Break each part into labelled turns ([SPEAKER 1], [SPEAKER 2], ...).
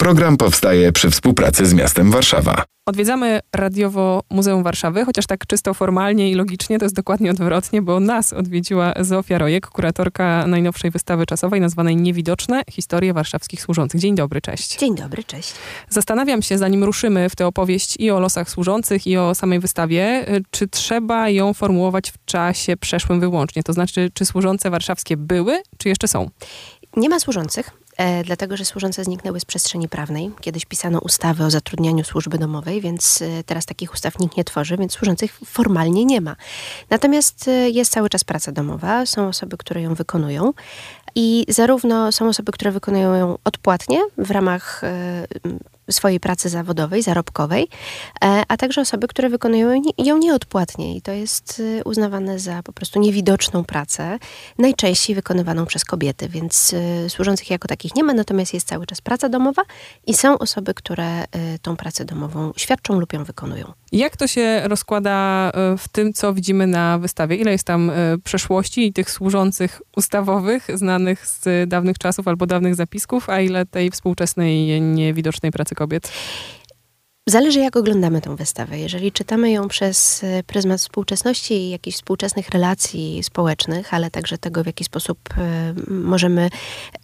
[SPEAKER 1] Program powstaje przy współpracy z miastem Warszawa.
[SPEAKER 2] Odwiedzamy radiowo Muzeum Warszawy, chociaż tak czysto formalnie i logicznie to jest dokładnie odwrotnie, bo nas odwiedziła Zofia Rojek, kuratorka najnowszej wystawy czasowej nazwanej Niewidoczne Historie Warszawskich Służących. Dzień dobry, cześć.
[SPEAKER 3] Dzień dobry, cześć.
[SPEAKER 2] Zastanawiam się, zanim ruszymy w tę opowieść i o losach służących, i o samej wystawie, czy trzeba ją formułować w czasie przeszłym wyłącznie? To znaczy, czy służące warszawskie były, czy jeszcze są?
[SPEAKER 3] Nie ma służących, dlatego że służące zniknęły z przestrzeni prawnej. Kiedyś pisano ustawy o zatrudnianiu służby domowej, więc e, teraz takich ustaw nikt nie tworzy, więc służących formalnie nie ma. Natomiast e, jest cały czas praca domowa, są osoby, które ją wykonują. I zarówno są osoby, które wykonują ją odpłatnie w ramach e, swojej pracy zawodowej, zarobkowej, e, a także osoby, które wykonują ją nieodpłatnie i to jest e, uznawane za po prostu niewidoczną pracę, najczęściej wykonywaną przez kobiety, więc służących jako takich nie ma, natomiast jest cały czas praca domowa i są osoby, które tą pracę domową świadczą lub ją wykonują.
[SPEAKER 2] Jak to się rozkłada w tym, co widzimy na wystawie? Ile jest tam przeszłości i tych służących ustawowych, znanych z dawnych czasów albo dawnych zapisków, a ile tej współczesnej, niewidocznej pracy kobiet?
[SPEAKER 3] Zależy, jak oglądamy tę wystawę. Jeżeli czytamy ją przez e, pryzmat współczesności i jakichś współczesnych relacji społecznych, ale także tego, w jaki sposób e, możemy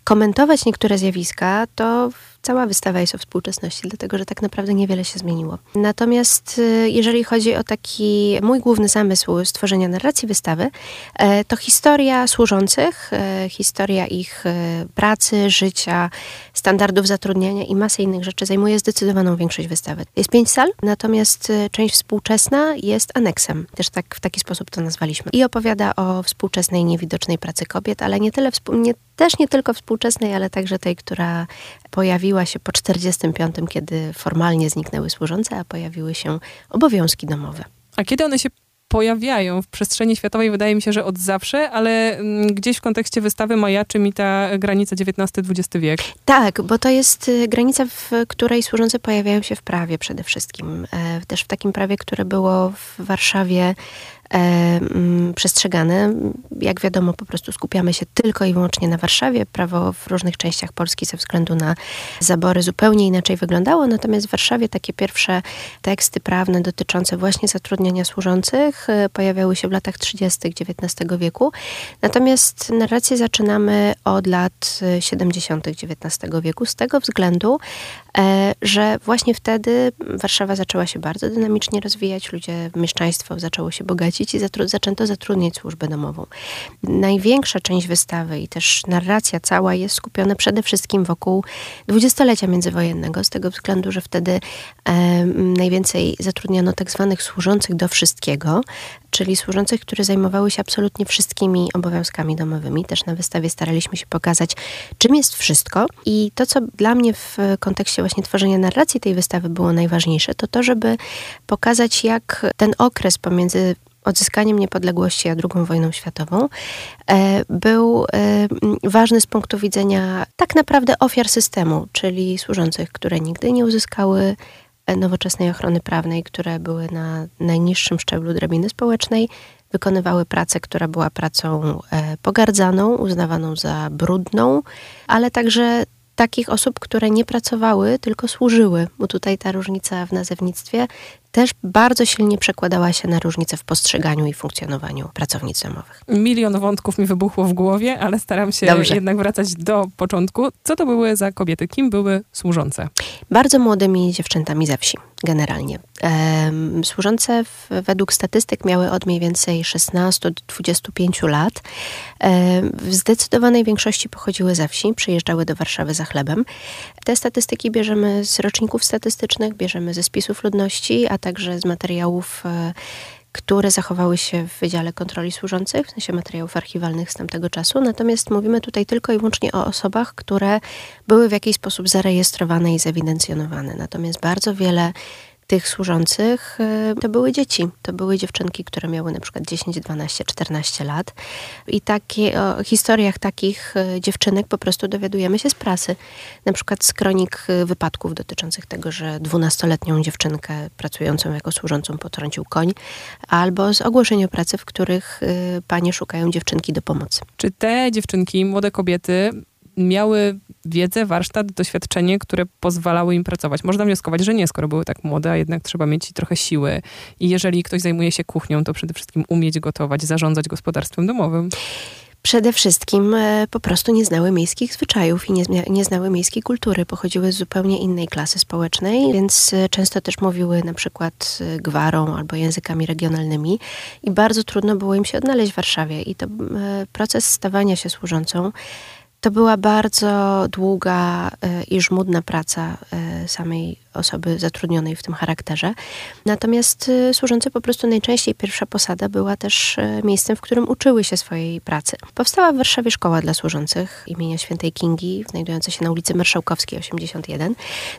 [SPEAKER 3] komentować niektóre zjawiska, to cała wystawa jest o współczesności, dlatego że tak naprawdę niewiele się zmieniło. Natomiast y, jeżeli chodzi o taki mój główny zamysł stworzenia narracji wystawy, e, to historia służących, e, historia ich e, pracy, życia, standardów zatrudniania i masy innych rzeczy zajmuje zdecydowaną większość wystawy. Jest pięć sal, natomiast część współczesna jest aneksem. Też tak w taki sposób to nazwaliśmy. I opowiada o współczesnej, niewidocznej pracy kobiet, ale nie tyle, nie, też nie tylko współczesnej, ale także tej, która pojawiła się po 45, kiedy formalnie zniknęły służące, a pojawiły się obowiązki domowe.
[SPEAKER 2] A kiedy one się pojawiają w przestrzeni światowej, wydaje mi się, że od zawsze, ale mm, gdzieś w kontekście wystawy majaczy mi ta granica XIX-XX wiek.
[SPEAKER 3] Tak, bo to jest y, granica, w której służące pojawiają się w prawie przede wszystkim. E, też w takim prawie, które było w Warszawie przestrzegane. Jak wiadomo, po prostu skupiamy się tylko i wyłącznie na Warszawie. Prawo w różnych częściach Polski ze względu na zabory zupełnie inaczej wyglądało, natomiast w Warszawie takie pierwsze teksty prawne dotyczące właśnie zatrudniania służących e, pojawiały się w latach 30. XIX wieku. Natomiast narrację zaczynamy od lat 70. XIX wieku z tego względu, e, że właśnie wtedy Warszawa zaczęła się bardzo dynamicznie rozwijać, ludzie, mieszczaństwo zaczęło się bogacić, i zatru zaczęto zatrudniać służbę domową. Największa część wystawy i też narracja cała jest skupiona przede wszystkim wokół dwudziestolecia międzywojennego, z tego względu, że wtedy e, najwięcej zatrudniano tak zwanych służących do wszystkiego, czyli służących, które zajmowały się absolutnie wszystkimi obowiązkami domowymi. Też na wystawie staraliśmy się pokazać, czym jest wszystko. I to, co dla mnie w kontekście właśnie tworzenia narracji tej wystawy było najważniejsze, to to, żeby pokazać, jak ten okres pomiędzy odzyskaniem niepodległości a II wojną światową, e, był e, ważny z punktu widzenia tak naprawdę ofiar systemu, czyli służących, które nigdy nie uzyskały nowoczesnej ochrony prawnej, które były na najniższym szczeblu drabiny społecznej, wykonywały pracę, która była pracą pogardzaną, uznawaną za brudną, ale także takich osób, które nie pracowały, tylko służyły, bo tutaj ta różnica w nazewnictwie też bardzo silnie przekładała się na różnice w postrzeganiu i funkcjonowaniu pracownic domowych.
[SPEAKER 2] Milion wątków mi wybuchło w głowie, ale staram się Dobrze. jednak wracać do początku. Co to były za kobiety? Kim były służące?
[SPEAKER 3] Bardzo młodymi dziewczętami ze wsi, generalnie. Służące w, według statystyk miały od mniej więcej 16 do 25 lat. Ehm, w zdecydowanej większości pochodziły ze wsi, przyjeżdżały do Warszawy za chlebem. Te statystyki bierzemy z roczników statystycznych, bierzemy ze spisów ludności, a także z materiałów, e, które zachowały się w Wydziale Kontroli Służących, w sensie materiałów archiwalnych z tamtego czasu. Natomiast mówimy tutaj tylko i wyłącznie o osobach, które były w jakiś sposób zarejestrowane i zewidencjonowane. Natomiast bardzo wiele tych służących e, to były dzieci. To były dziewczynki, które miały na przykład 10, 12, 14 lat. I takie, o historiach takich e, dziewczynek po prostu dowiadujemy się z prasy. Na przykład z kronik e, wypadków dotyczących tego, że 12-letnią dziewczynkę pracującą jako służącą potrącił koń, albo z ogłoszeń o pracy, w których panie szukają dziewczynki do pomocy.
[SPEAKER 2] Czy te dziewczynki, młode kobiety miały wiedzę, warsztat, doświadczenie, które pozwalały im pracować. Można wnioskować, że nie, skoro były tak młode, a jednak trzeba mieć trochę siły. I jeżeli ktoś zajmuje się kuchnią, to przede wszystkim umieć gotować, zarządzać gospodarstwem domowym.
[SPEAKER 3] Przede wszystkim e, po prostu nie znały miejskich zwyczajów i nie, nie znały miejskiej kultury. Pochodziły z zupełnie innej klasy społecznej, więc e, często też mówiły na przykład e, gwarą albo językami regionalnymi i bardzo trudno było im się odnaleźć w Warszawie. I to proces stawania się służącą to była bardzo długa i żmudna praca samej osoby zatrudnionej w tym charakterze. Natomiast y, służące po prostu najczęściej pierwsza posada była też y, miejscem, w którym uczyły się swojej pracy. Powstała w Warszawie szkoła dla służących imienia świętej Kingi, znajdująca się na ulicy Marszałkowskiej 81.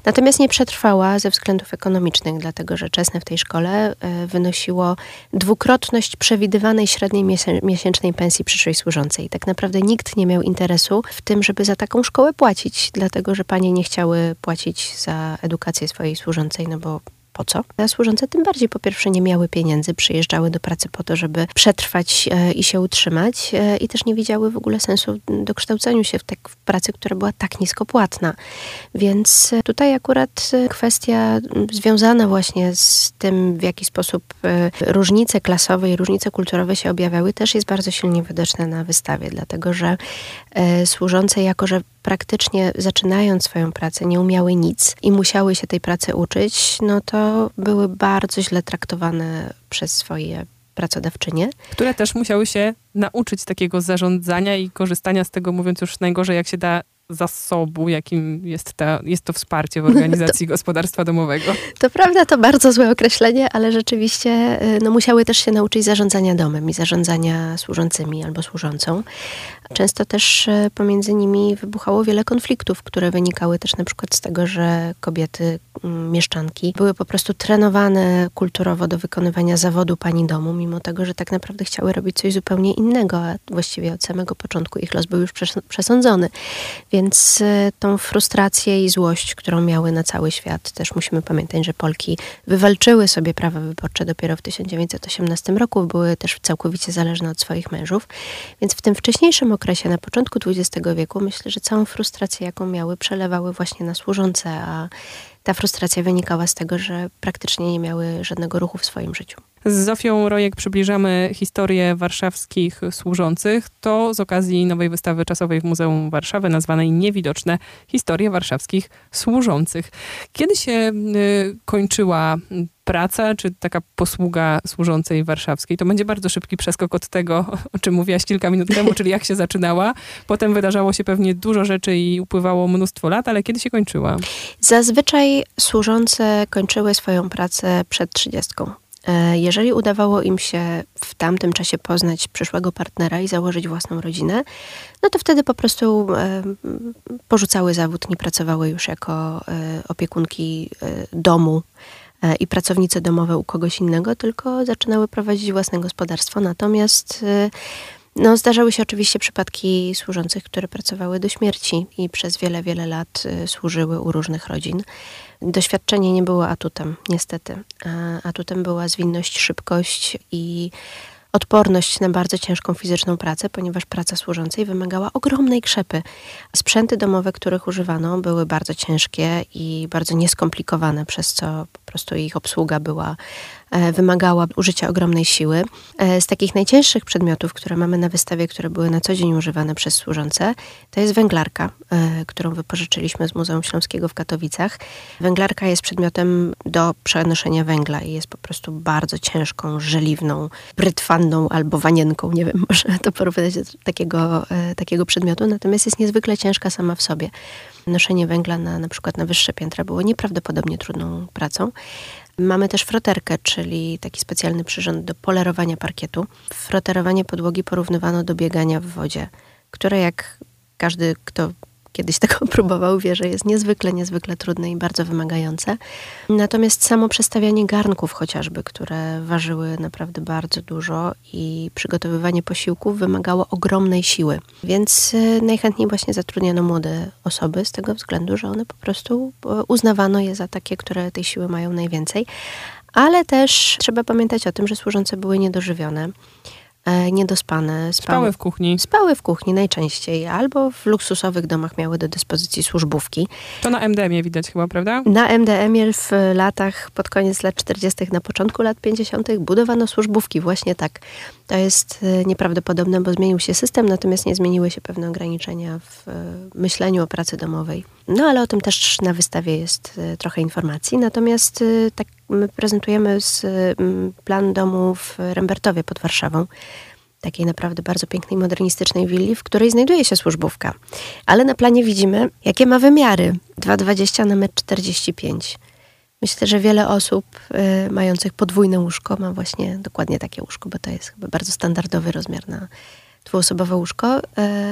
[SPEAKER 3] Natomiast nie przetrwała ze względów ekonomicznych, dlatego że czesne w tej szkole y, wynosiło dwukrotność przewidywanej średniej miesięcznej pensji przyszłej służącej. Tak naprawdę nikt nie miał interesu w tym, żeby za taką szkołę płacić, dlatego że panie nie chciały płacić za edukację swojej służącej, no bo po co? A służące tym bardziej po pierwsze nie miały pieniędzy, przyjeżdżały do pracy po to, żeby przetrwać e, i się utrzymać e, i też nie widziały w ogóle sensu dokształcaniu się w, w pracy, która była tak niskopłatna. Więc e, tutaj akurat kwestia związana właśnie z tym, w jaki sposób różnice klasowe i różnice kulturowe się objawiały, też jest bardzo silnie widoczna na wystawie, dlatego że służące, jako że praktycznie zaczynając swoją pracę nie umiały nic i musiały się tej pracy uczyć, no to były bardzo źle traktowane przez swoje pracodawczynie.
[SPEAKER 2] Które też musiały się nauczyć takiego zarządzania i korzystania z tego, mówiąc już najgorzej, jak się da zasobu, jakim jest, ta, jest to wsparcie w organizacji to, gospodarstwa domowego.
[SPEAKER 3] To prawda, to bardzo złe określenie, ale rzeczywiście y, no, musiały też się nauczyć zarządzania domem i zarządzania służącymi albo służącą. Często też y, pomiędzy nimi wybuchało wiele konfliktów, które wynikały też na przykład z tego, że kobiety, mm, mieszczanki były po prostu trenowane kulturowo do wykonywania zawodu pani domu, mimo tego, że tak naprawdę chciały robić coś zupełnie innego, a właściwie od samego początku ich los był już przesądzony. Więc e, tą frustrację i złość, którą miały na cały świat, też musimy pamiętać, że Polki wywalczyły sobie prawa wyborcze dopiero w 1918 roku, były też całkowicie zależne od swoich mężów. Więc w tym wcześniejszym okresie, na początku XX wieku, myślę, że całą frustrację, jaką miały, przelewały właśnie na służące, a ta frustracja wynikała z tego, że praktycznie nie miały żadnego ruchu w swoim życiu.
[SPEAKER 2] Z Zofią Rojek przybliżamy historię warszawskich służących. To z okazji nowej wystawy czasowej w Muzeum Warszawy nazwanej Niewidoczne historie warszawskich służących. Kiedy się y, kończyła praca, czy taka posługa służącej warszawskiej. To będzie bardzo szybki przeskok od tego, o czym mówiłaś kilka minut temu, czyli jak się zaczynała. Potem wydarzało się pewnie dużo rzeczy i upływało mnóstwo lat, ale kiedy się kończyła?
[SPEAKER 3] Zazwyczaj służące kończyły swoją pracę przed trzydziestką. E, jeżeli udawało im się w tamtym czasie poznać przyszłego partnera i założyć własną rodzinę, no to wtedy po prostu e, porzucały zawód, nie pracowały już jako e, opiekunki domu i pracownice domowe u kogoś innego, tylko zaczynały prowadzić własne gospodarstwo. Natomiast no, zdarzały się oczywiście przypadki służących, które pracowały do śmierci i przez wiele, wiele lat służyły u różnych rodzin. Doświadczenie nie było atutem, niestety. Atutem była zwinność, szybkość i odporność na bardzo ciężką fizyczną pracę, ponieważ praca służącej wymagała ogromnej krzepy. Sprzęty domowe, których używano, były bardzo ciężkie i bardzo nieskomplikowane, przez co po prostu ich obsługa była wymagała użycia ogromnej siły. E, z takich najcięższych przedmiotów, które mamy na wystawie, które były na co dzień używane przez służące, to jest węglarka, e, którą wypożyczyliśmy z Muzeum Śląskiego w Katowicach. Węglarka jest przedmiotem do przenoszenia węgla i jest po prostu bardzo ciężką, żeliwną, brytwanną albo wanienką, nie wiem, można to porównać do takiego, takiego przedmiotu, natomiast jest niezwykle ciężka sama w sobie. Noszenie węgla na, na przykład na wyższe piętra było nieprawdopodobnie trudną pracą. Mamy też froterkę, czyli taki specjalny przyrząd do polerowania parkietu. Froterowanie podłogi porównywano do biegania w wodzie, które jak każdy, kto kiedyś tego próbował, wie, że jest niezwykle, niezwykle trudne i bardzo wymagające. Natomiast samo przestawianie garnków chociażby, które ważyły naprawdę bardzo dużo i przygotowywanie posiłków wymagało ogromnej siły. Więc y, najchętniej właśnie zatrudniano młode osoby z tego względu, że one po prostu uznawano je za takie, które tej siły mają najwięcej. Ale też trzeba pamiętać o tym, że służące były niedożywione. E, niedospane.
[SPEAKER 2] Spały, spały w kuchni.
[SPEAKER 3] Spały w kuchni najczęściej, albo w luksusowych domach miały do dyspozycji służbówki.
[SPEAKER 2] To na MDM-ie widać chyba, prawda?
[SPEAKER 3] Na MDM-ie w latach, pod koniec lat 40., na początku lat 50. budowano służbówki, właśnie tak. To jest e, nieprawdopodobne, bo zmienił się system, natomiast nie zmieniły się pewne ograniczenia w e, myśleniu o pracy domowej. No ale o tym też na wystawie jest trochę informacji. Natomiast tak my prezentujemy z, plan domu w Rembertowie pod Warszawą. Takiej naprawdę bardzo pięknej, modernistycznej willi, w której znajduje się służbówka. Ale na planie widzimy, jakie ma wymiary. 2,20 na 1,45 m. Myślę, że wiele osób y, mających podwójne łóżko ma właśnie dokładnie takie łóżko, bo to jest chyba bardzo standardowy rozmiar na dwuosobowe łóżko. Y,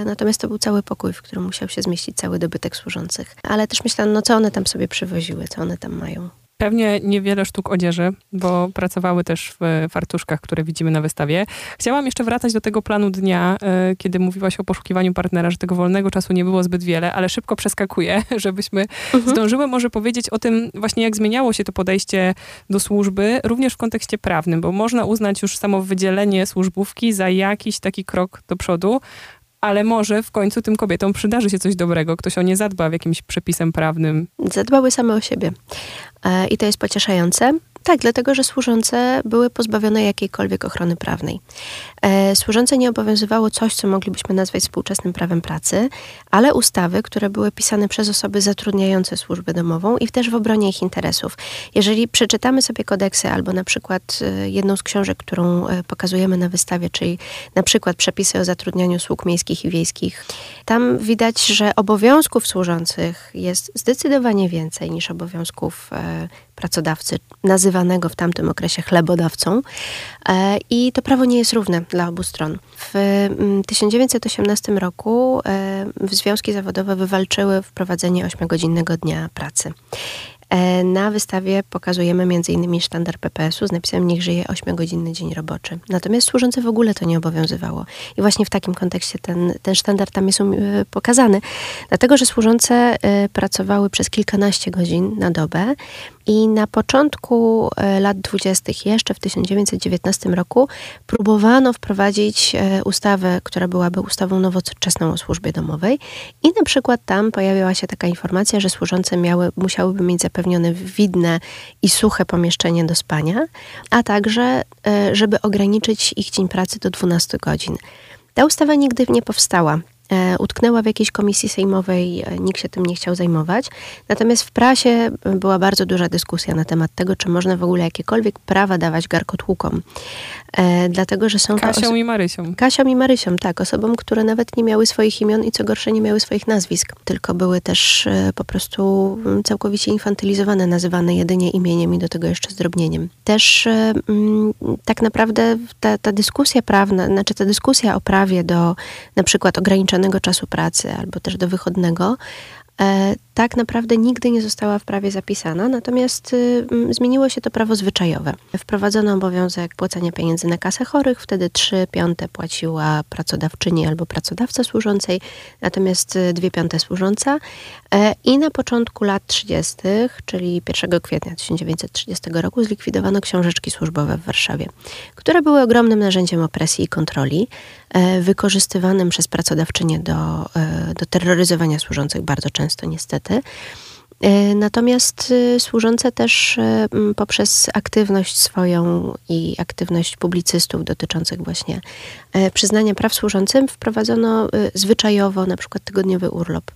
[SPEAKER 3] natomiast to był cały pokój, w którym musiał się zmieścić cały dobytek służących. Ale też myślałam, no co one tam sobie przywoziły, co one tam mają.
[SPEAKER 2] Pewnie niewiele sztuk odzieży, bo pracowały też w fartuszkach, które widzimy na wystawie. Chciałam jeszcze wracać do tego planu dnia, e, kiedy mówiłaś o poszukiwaniu partnera, że tego wolnego czasu nie było zbyt wiele, ale szybko przeskakuję, żebyśmy mhm. zdążyły może powiedzieć o tym właśnie, jak zmieniało się to podejście do służby, również w kontekście prawnym, bo można uznać już samo wydzielenie służbówki za jakiś taki krok do przodu, ale może w końcu tym kobietom przydarzy się coś dobrego, ktoś o nie zadba w jakimś przepisem prawnym.
[SPEAKER 3] Zadbały same o siebie. E, I to jest pocieszające. Tak, dlatego że służące były pozbawione jakiejkolwiek ochrony prawnej. E, służące nie obowiązywało coś, co moglibyśmy nazwać współczesnym prawem pracy, ale ustawy, które były pisane przez osoby zatrudniające służbę domową i też w obronie ich interesów. Jeżeli przeczytamy sobie kodeksy albo na przykład e, jedną z książek, którą e, pokazujemy na wystawie, czyli na przykład przepisy o zatrudnianiu sług miejskich i wiejskich, tam widać, że obowiązków służących jest zdecydowanie więcej niż obowiązków pracodawcy, nazywanego w tamtym okresie chlebodawcą. E, I to prawo nie jest równe dla obu stron. W 1918 mm, roku e, związki zawodowe wywalczyły wprowadzenie 8-godzinnego dnia pracy. E, na wystawie pokazujemy m.in. sztandar PPS-u z napisem Niech żyje 8-godzinny dzień roboczy. Natomiast służące w ogóle to nie obowiązywało. I właśnie w takim kontekście ten, ten sztandar tam jest um, pokazany. Dlatego, że służące pracowały przez kilkanaście godzin na dobę i na początku e, lat dwudziestych, jeszcze w 1919 roku, próbowano wprowadzić e, ustawę, która byłaby ustawą nowoczesną o służbie domowej. I na przykład tam pojawiła się taka informacja, że służące miały, musiałyby mieć zapewnione widne i suche pomieszczenie do spania, a także, e, żeby ograniczyć ich dzień pracy do 12 godzin. Ta ustawa nigdy nie powstała. E, utknęła w jakiejś komisji sejmowej, e, nikt się tym nie chciał zajmować. Natomiast w prasie była bardzo duża dyskusja na temat tego, czy można w ogóle jakiekolwiek prawa dawać garkotłukom. E, dlatego, że są
[SPEAKER 2] Kasią i Marysią.
[SPEAKER 3] Kasią i Marysią, tak. Osobom, które nawet nie miały swoich imion i co gorsze nie miały swoich nazwisk, tylko były też e, po prostu mm, całkowicie infantylizowane, nazywane jedynie imieniem i do tego jeszcze zdrobnieniem. Też e, mm, tak naprawdę ta, ta dyskusja prawna, znaczy ta dyskusja o prawie do na przykład ograniczonego czasu pracy albo też do wychodnego, E, tak naprawdę nigdy nie została w prawie zapisana, natomiast y, zmieniło się to prawo zwyczajowe. Wprowadzono obowiązek płacenia pieniędzy na kasę chorych, wtedy 3 piąte płaciła pracodawczyni albo pracodawca służącej, natomiast 2 y, piąte służąca. E, I na początku lat 30., czyli 1 kwietnia 1930 roku, zlikwidowano książeczki służbowe w Warszawie, które były ogromnym narzędziem opresji i kontroli, e, wykorzystywanym przez pracodawczynię do, do terroryzowania służących bardzo często niestety. E, natomiast e, służące też e, poprzez aktywność swoją i aktywność publicystów dotyczących właśnie przyznania praw służącym wprowadzono zwyczajowo na przykład tygodniowy urlop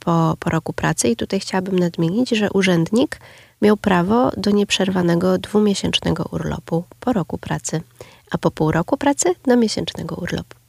[SPEAKER 3] po, po roku pracy. I tutaj chciałabym nadmienić, że urzędnik miał prawo do nieprzerwanego dwumiesięcznego urlopu po roku pracy, a po pół roku pracy do miesięcznego urlopu.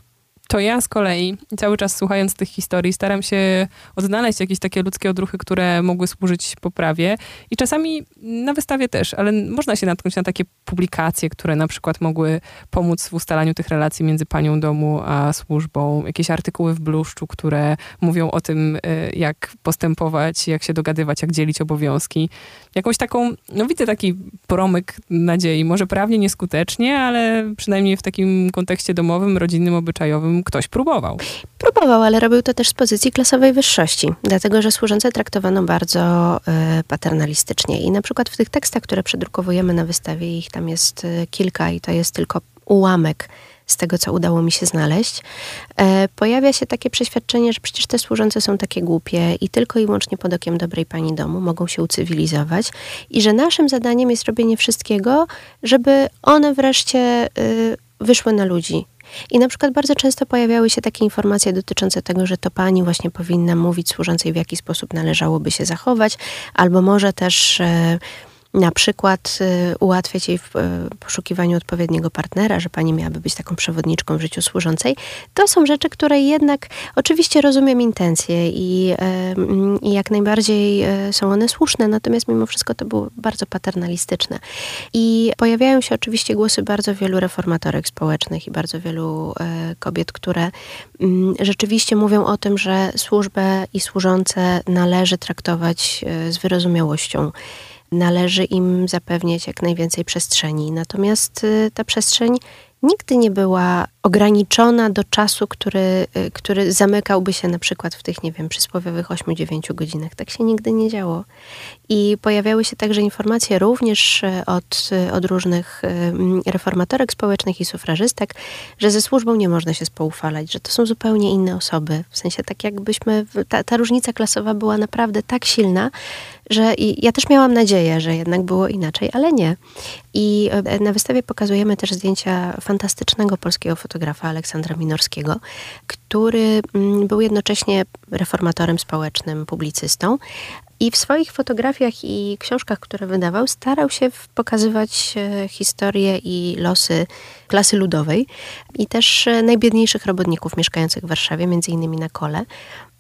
[SPEAKER 2] To ja z kolei cały czas słuchając tych historii staram się odnaleźć jakieś takie ludzkie odruchy, które mogły służyć poprawie i czasami na wystawie też, ale można się natknąć na takie publikacje, które na przykład mogły pomóc w ustalaniu tych relacji między panią domu a służbą, jakieś artykuły w bluszczu, które mówią o tym, y, jak postępować, jak się dogadywać, jak dzielić obowiązki. Jakąś taką, no widzę taki promyk nadziei, może prawnie nieskutecznie, ale przynajmniej w takim kontekście domowym, rodzinnym, obyczajowym ktoś próbował.
[SPEAKER 3] Próbował, ale robił to też z pozycji klasowej wyższości, dlatego że służące traktowano bardzo y, paternalistycznie. I na przykład w tych tekstach, które przedrukowujemy na wystawie, ich tam jest y, kilka i to jest tylko ułamek z tego, co udało mi się znaleźć, e, pojawia się takie przeświadczenie, że przecież te służące są takie głupie i tylko i wyłącznie pod okiem dobrej pani domu mogą się ucywilizować i że naszym zadaniem jest robienie wszystkiego, żeby one wreszcie y, wyszły na ludzi, i na przykład bardzo często pojawiały się takie informacje dotyczące tego, że to pani właśnie powinna mówić służącej, w jaki sposób należałoby się zachować, albo może też. E, na przykład y, ułatwiać jej w y, poszukiwaniu odpowiedniego partnera, że pani miałaby być taką przewodniczką w życiu służącej. To są rzeczy, które jednak, oczywiście rozumiem intencje i, y, i jak najbardziej są one słuszne, natomiast mimo wszystko to było bardzo paternalistyczne. I pojawiają się oczywiście głosy bardzo wielu reformatorek społecznych i bardzo wielu kobiet, które mm, rzeczywiście mówią o tym, że służbę i służące należy traktować z wyrozumiałością należy im zapewniać jak najwięcej przestrzeni. Natomiast y, ta przestrzeń nigdy nie była ograniczona do czasu, który, y, który zamykałby się na przykład w tych, nie wiem, przysłowiowych 8-9 godzinach. Tak się nigdy nie działo. I pojawiały się także informacje również y, od, od różnych reformatorek społecznych i sufrażystek, że ze służbą nie można się spoufalać, że to są zupełnie inne osoby. W sensie tak jakbyśmy, ta, ta różnica klasowa była naprawdę tak silna, że ja też miałam nadzieję, że jednak było inaczej, ale nie. I e, na wystawie pokazujemy też zdjęcia fantastycznego polskiego fotografa Aleksandra Minorskiego, który mm, był jednocześnie reformatorem społecznym, publicystą, i w swoich fotografiach i książkach, które wydawał, starał się pokazywać e, historię i losy klasy ludowej i też e, najbiedniejszych robotników mieszkających w Warszawie, między innymi na kole.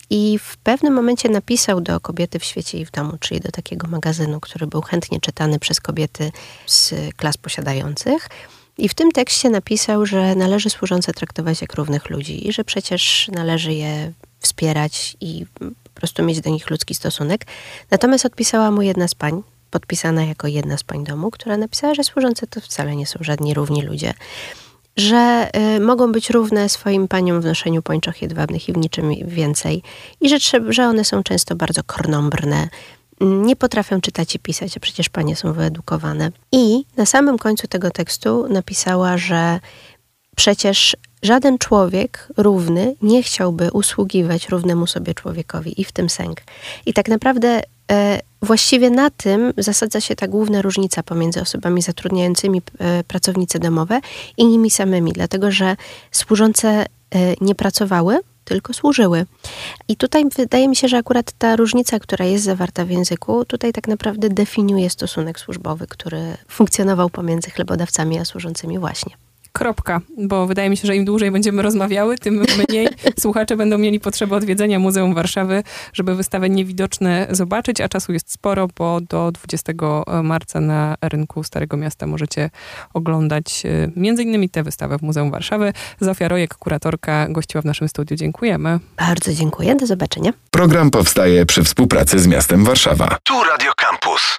[SPEAKER 3] I w pewnym momencie napisał do Kobiety w świecie i w domu, czyli do takiego magazynu, który był chętnie czytany przez kobiety z klas posiadających. I w tym tekście napisał, że należy służące traktować jak równych ludzi i że przecież należy je wspierać i po prostu mieć do nich ludzki stosunek. Natomiast odpisała mu jedna z pań, podpisana jako jedna z pań domu, która napisała, że służące to wcale nie są żadni równi ludzie że y, mogą być równe swoim paniom w noszeniu pończoch jedwabnych i w niczym więcej. I że, że one są często bardzo kornąbrne, nie potrafią czytać i pisać, a przecież panie są wyedukowane. I na samym końcu tego tekstu napisała, że przecież żaden człowiek równy nie chciałby usługiwać równemu sobie człowiekowi i w tym sęk. I tak naprawdę e, Właściwie na tym zasadza się ta główna różnica pomiędzy osobami zatrudniającymi e, pracownice domowe i nimi samymi, dlatego że służące e, nie pracowały, tylko służyły. I tutaj wydaje mi się, że akurat ta różnica, która jest zawarta w języku, tutaj tak naprawdę definiuje stosunek służbowy, który funkcjonował pomiędzy chlebodawcami a służącymi właśnie.
[SPEAKER 2] Kropka, bo wydaje mi się, że im dłużej będziemy rozmawiały, tym mniej słuchacze będą mieli potrzebę odwiedzenia Muzeum Warszawy, żeby wystawę niewidoczne zobaczyć, a czasu jest sporo, bo do 20 marca na rynku Starego Miasta możecie oglądać między innymi tę wystawę w Muzeum Warszawy. Zofia Rojek, kuratorka, gościła w naszym studiu. Dziękujemy.
[SPEAKER 3] Bardzo dziękuję. Do zobaczenia.
[SPEAKER 1] Program powstaje przy współpracy z miastem Warszawa.
[SPEAKER 4] Tu Radio Campus.